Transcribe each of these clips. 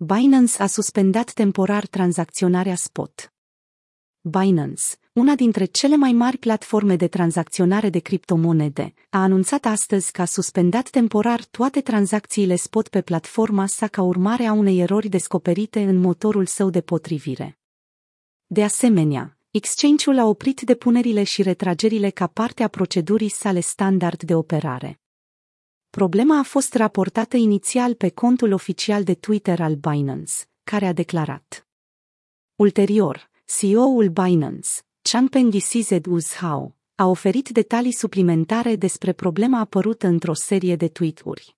Binance a suspendat temporar tranzacționarea spot. Binance, una dintre cele mai mari platforme de tranzacționare de criptomonede, a anunțat astăzi că a suspendat temporar toate tranzacțiile spot pe platforma sa ca urmare a unei erori descoperite în motorul său de potrivire. De asemenea, exchange-ul a oprit depunerile și retragerile ca parte a procedurii sale standard de operare. Problema a fost raportată inițial pe contul oficial de Twitter al Binance, care a declarat. Ulterior, CEO-ul Binance, Changpeng Cz Uzhao, a oferit detalii suplimentare despre problema apărută într-o serie de tweet-uri.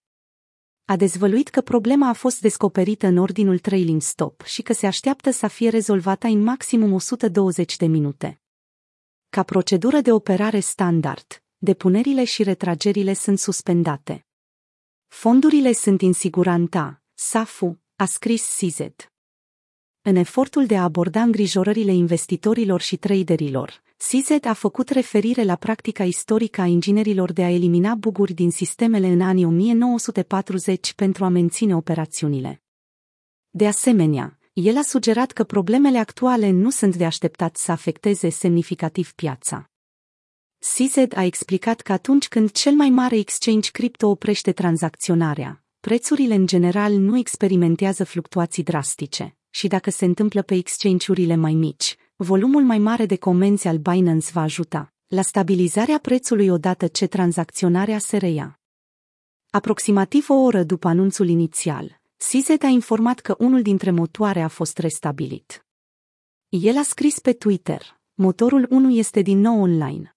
A dezvăluit că problema a fost descoperită în ordinul trailing stop și că se așteaptă să fie rezolvată în maximum 120 de minute. Ca procedură de operare standard, depunerile și retragerile sunt suspendate. Fondurile sunt în siguranța, SAFU, a scris CZ. În efortul de a aborda îngrijorările investitorilor și traderilor, CZ a făcut referire la practica istorică a inginerilor de a elimina buguri din sistemele în anii 1940 pentru a menține operațiunile. De asemenea, el a sugerat că problemele actuale nu sunt de așteptat să afecteze semnificativ piața. CZ a explicat că atunci când cel mai mare exchange cripto oprește tranzacționarea, prețurile în general nu experimentează fluctuații drastice și dacă se întâmplă pe exchange-urile mai mici, volumul mai mare de comenzi al Binance va ajuta la stabilizarea prețului odată ce tranzacționarea se reia. Aproximativ o oră după anunțul inițial, CZ a informat că unul dintre motoare a fost restabilit. El a scris pe Twitter, motorul 1 este din nou online.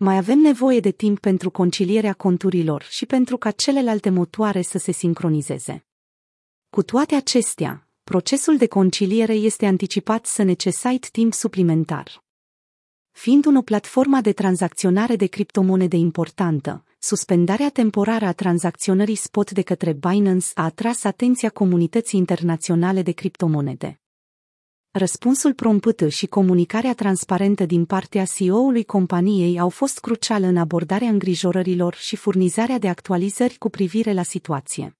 Mai avem nevoie de timp pentru concilierea conturilor și pentru ca celelalte motoare să se sincronizeze. Cu toate acestea, procesul de conciliere este anticipat să necesite timp suplimentar. Fiind o platformă de tranzacționare de criptomonede importantă, suspendarea temporară a tranzacționării spot de către Binance a atras atenția comunității internaționale de criptomonede. Răspunsul prompt și comunicarea transparentă din partea CEO-ului companiei au fost cruciale în abordarea îngrijorărilor și furnizarea de actualizări cu privire la situație.